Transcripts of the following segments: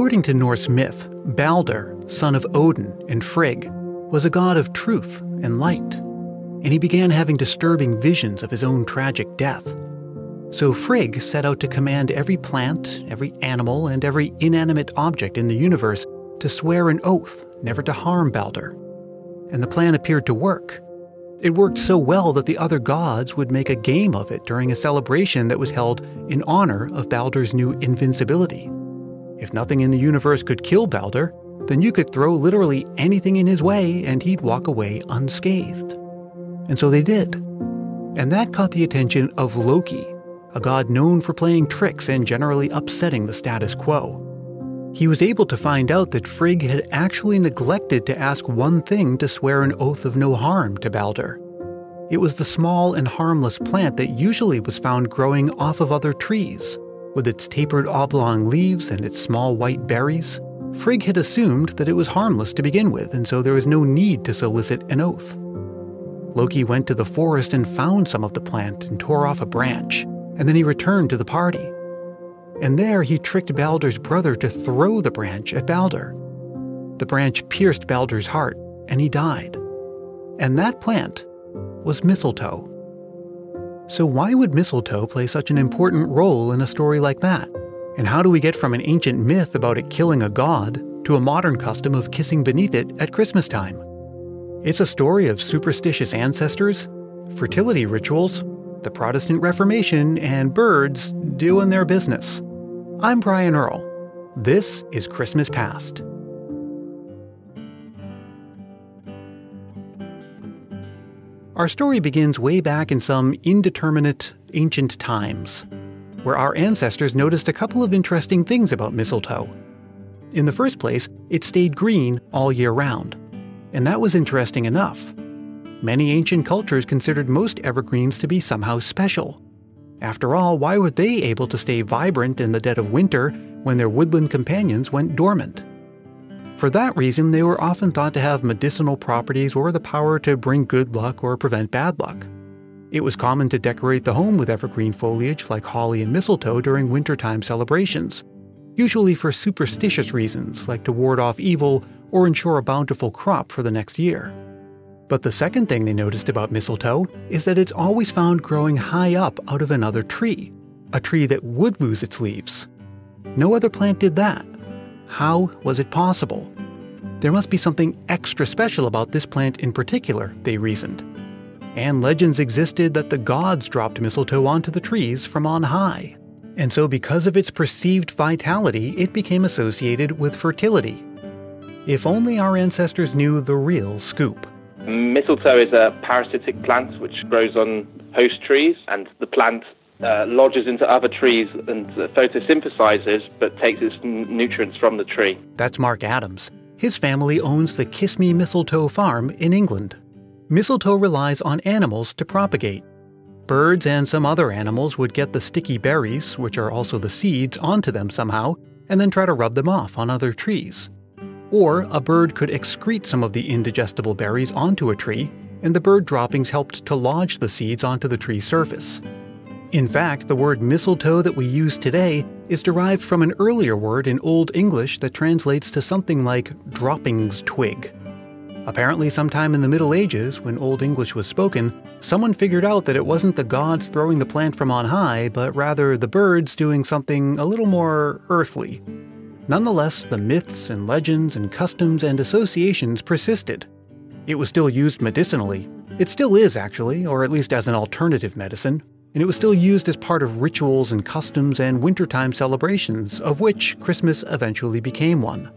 According to Norse myth, Balder, son of Odin and Frigg, was a god of truth and light, and he began having disturbing visions of his own tragic death. So Frigg set out to command every plant, every animal, and every inanimate object in the universe to swear an oath never to harm Balder. And the plan appeared to work. It worked so well that the other gods would make a game of it during a celebration that was held in honor of Balder's new invincibility. If nothing in the universe could kill Balder, then you could throw literally anything in his way and he'd walk away unscathed. And so they did. And that caught the attention of Loki, a god known for playing tricks and generally upsetting the status quo. He was able to find out that Frigg had actually neglected to ask one thing to swear an oath of no harm to Balder. It was the small and harmless plant that usually was found growing off of other trees. With its tapered oblong leaves and its small white berries, Frigg had assumed that it was harmless to begin with, and so there was no need to solicit an oath. Loki went to the forest and found some of the plant and tore off a branch, and then he returned to the party and there he tricked Balder's brother to throw the branch at Balder. The branch pierced Balder's heart, and he died. And that plant was mistletoe. So, why would mistletoe play such an important role in a story like that? And how do we get from an ancient myth about it killing a god to a modern custom of kissing beneath it at Christmas time? It's a story of superstitious ancestors, fertility rituals, the Protestant Reformation, and birds doing their business. I'm Brian Earl. This is Christmas Past. Our story begins way back in some indeterminate ancient times, where our ancestors noticed a couple of interesting things about mistletoe. In the first place, it stayed green all year round, and that was interesting enough. Many ancient cultures considered most evergreens to be somehow special, after all, why were they able to stay vibrant in the dead of winter when their woodland companions went dormant? For that reason, they were often thought to have medicinal properties or the power to bring good luck or prevent bad luck. It was common to decorate the home with evergreen foliage like holly and mistletoe during wintertime celebrations, usually for superstitious reasons like to ward off evil or ensure a bountiful crop for the next year. But the second thing they noticed about mistletoe is that it's always found growing high up out of another tree, a tree that would lose its leaves. No other plant did that. How was it possible? There must be something extra special about this plant in particular, they reasoned. And legends existed that the gods dropped mistletoe onto the trees from on high. And so, because of its perceived vitality, it became associated with fertility. If only our ancestors knew the real scoop. Mistletoe is a parasitic plant which grows on host trees, and the plant uh, lodges into other trees and photosynthesizes, but takes its n- nutrients from the tree. That's Mark Adams. His family owns the Kiss Me Mistletoe Farm in England. Mistletoe relies on animals to propagate. Birds and some other animals would get the sticky berries, which are also the seeds, onto them somehow, and then try to rub them off on other trees. Or a bird could excrete some of the indigestible berries onto a tree, and the bird droppings helped to lodge the seeds onto the tree surface. In fact, the word mistletoe that we use today is derived from an earlier word in Old English that translates to something like droppings twig. Apparently, sometime in the Middle Ages, when Old English was spoken, someone figured out that it wasn't the gods throwing the plant from on high, but rather the birds doing something a little more earthly. Nonetheless, the myths and legends and customs and associations persisted. It was still used medicinally. It still is, actually, or at least as an alternative medicine. And it was still used as part of rituals and customs and wintertime celebrations, of which Christmas eventually became one.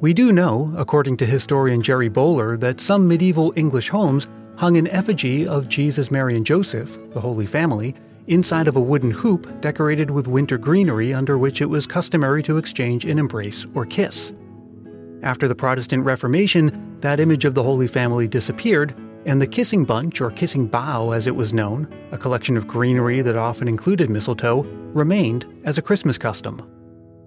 We do know, according to historian Gerry Bowler, that some medieval English homes hung an effigy of Jesus, Mary, and Joseph, the Holy Family, inside of a wooden hoop decorated with winter greenery under which it was customary to exchange an embrace or kiss. After the Protestant Reformation, that image of the Holy Family disappeared, and the kissing bunch, or kissing bough as it was known, a collection of greenery that often included mistletoe, remained as a Christmas custom.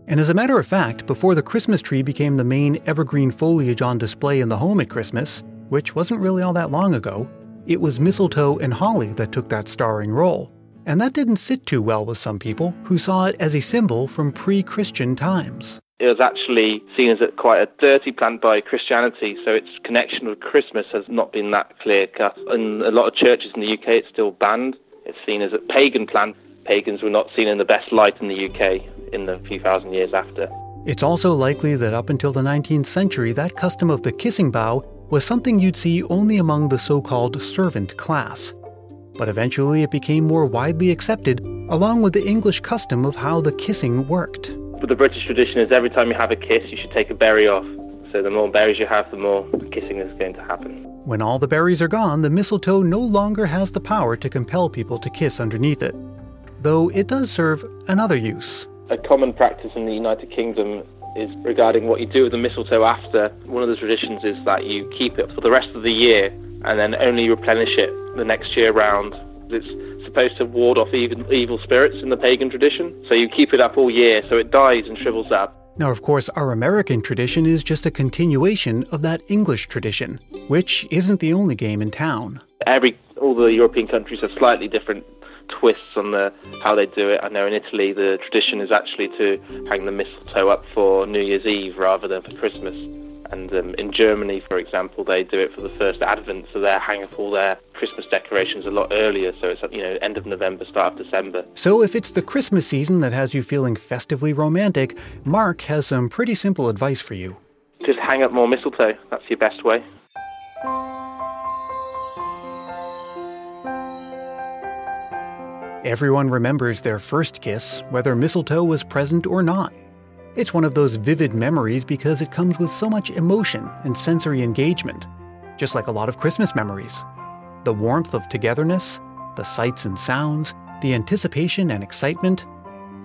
And as a matter of fact, before the Christmas tree became the main evergreen foliage on display in the home at Christmas, which wasn't really all that long ago, it was mistletoe and holly that took that starring role. And that didn't sit too well with some people who saw it as a symbol from pre Christian times. It was actually seen as a, quite a dirty plant by Christianity, so its connection with Christmas has not been that clear cut. In a lot of churches in the UK, it's still banned. It's seen as a pagan plant. Pagans were not seen in the best light in the UK in the few thousand years after. It's also likely that up until the 19th century, that custom of the kissing bough was something you'd see only among the so called servant class. But eventually it became more widely accepted, along with the English custom of how the kissing worked. But the British tradition is every time you have a kiss, you should take a berry off. So the more berries you have, the more kissing is going to happen. When all the berries are gone, the mistletoe no longer has the power to compel people to kiss underneath it. Though it does serve another use. A common practice in the United Kingdom is regarding what you do with the mistletoe after. One of the traditions is that you keep it for the rest of the year and then only replenish it the next year round. It's supposed to ward off even, evil spirits in the pagan tradition. So you keep it up all year so it dies and shrivels up. Now, of course, our American tradition is just a continuation of that English tradition, which isn't the only game in town. Every all the European countries have slightly different twists on the how they do it. I know in Italy the tradition is actually to hang the mistletoe up for New Year's Eve rather than for Christmas. And um, in Germany, for example, they do it for the first Advent, so they hang up all their Christmas decorations a lot earlier. So it's you know end of November, start of December. So if it's the Christmas season that has you feeling festively romantic, Mark has some pretty simple advice for you. Just hang up more mistletoe. That's your best way. Everyone remembers their first kiss, whether mistletoe was present or not. It's one of those vivid memories because it comes with so much emotion and sensory engagement, just like a lot of Christmas memories. The warmth of togetherness, the sights and sounds, the anticipation and excitement.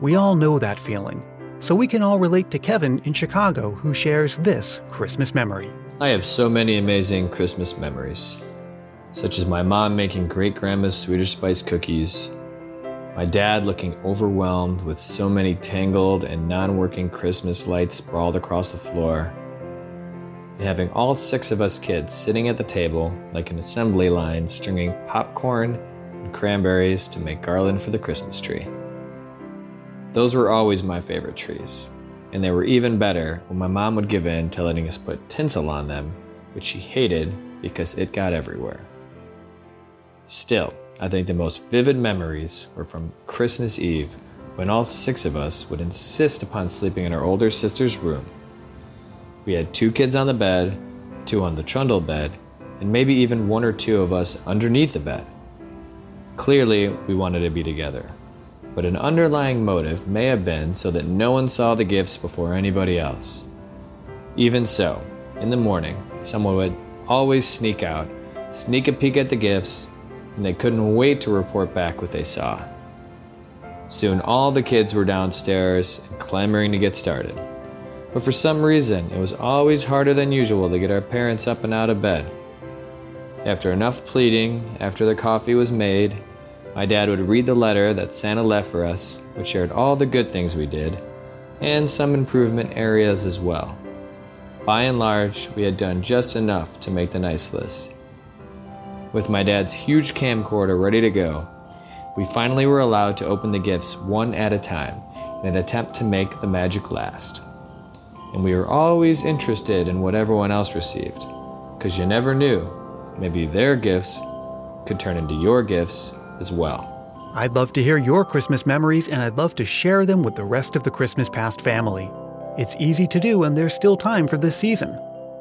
We all know that feeling, so we can all relate to Kevin in Chicago who shares this Christmas memory. I have so many amazing Christmas memories, such as my mom making great grandma's Swedish spice cookies my dad looking overwhelmed with so many tangled and non working Christmas lights sprawled across the floor. And having all six of us kids sitting at the table like an assembly line stringing popcorn and cranberries to make garland for the Christmas tree. Those were always my favorite trees, and they were even better when my mom would give in to letting us put tinsel on them, which she hated because it got everywhere. Still, I think the most vivid memories were from Christmas Eve when all six of us would insist upon sleeping in our older sister's room. We had two kids on the bed, two on the trundle bed, and maybe even one or two of us underneath the bed. Clearly, we wanted to be together, but an underlying motive may have been so that no one saw the gifts before anybody else. Even so, in the morning, someone would always sneak out, sneak a peek at the gifts, and they couldn't wait to report back what they saw. Soon all the kids were downstairs and clamoring to get started. But for some reason, it was always harder than usual to get our parents up and out of bed. After enough pleading, after the coffee was made, my dad would read the letter that Santa left for us, which shared all the good things we did, and some improvement areas as well. By and large, we had done just enough to make the nice list. With my dad's huge camcorder ready to go, we finally were allowed to open the gifts one at a time in an attempt to make the magic last. And we were always interested in what everyone else received, because you never knew, maybe their gifts could turn into your gifts as well. I'd love to hear your Christmas memories, and I'd love to share them with the rest of the Christmas Past family. It's easy to do, and there's still time for this season.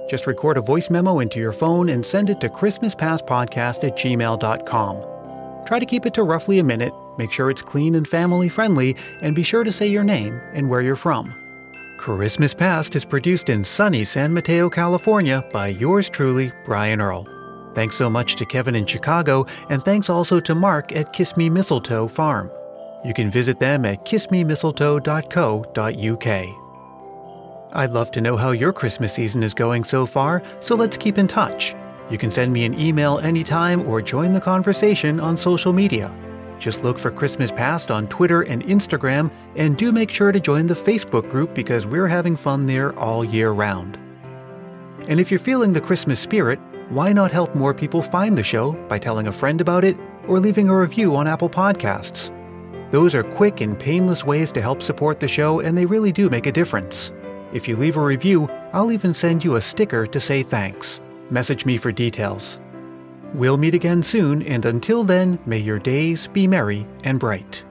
Just record a voice memo into your phone and send it to ChristmasPastPodcast at gmail.com. Try to keep it to roughly a minute, make sure it's clean and family friendly, and be sure to say your name and where you're from. Christmas Past is produced in sunny San Mateo, California by yours truly, Brian Earl. Thanks so much to Kevin in Chicago, and thanks also to Mark at Kiss Me Mistletoe Farm. You can visit them at kissmemistletoe.co.uk. I'd love to know how your Christmas season is going so far, so let's keep in touch. You can send me an email anytime or join the conversation on social media. Just look for Christmas Past on Twitter and Instagram, and do make sure to join the Facebook group because we're having fun there all year round. And if you're feeling the Christmas spirit, why not help more people find the show by telling a friend about it or leaving a review on Apple Podcasts? Those are quick and painless ways to help support the show, and they really do make a difference. If you leave a review, I'll even send you a sticker to say thanks. Message me for details. We'll meet again soon, and until then, may your days be merry and bright.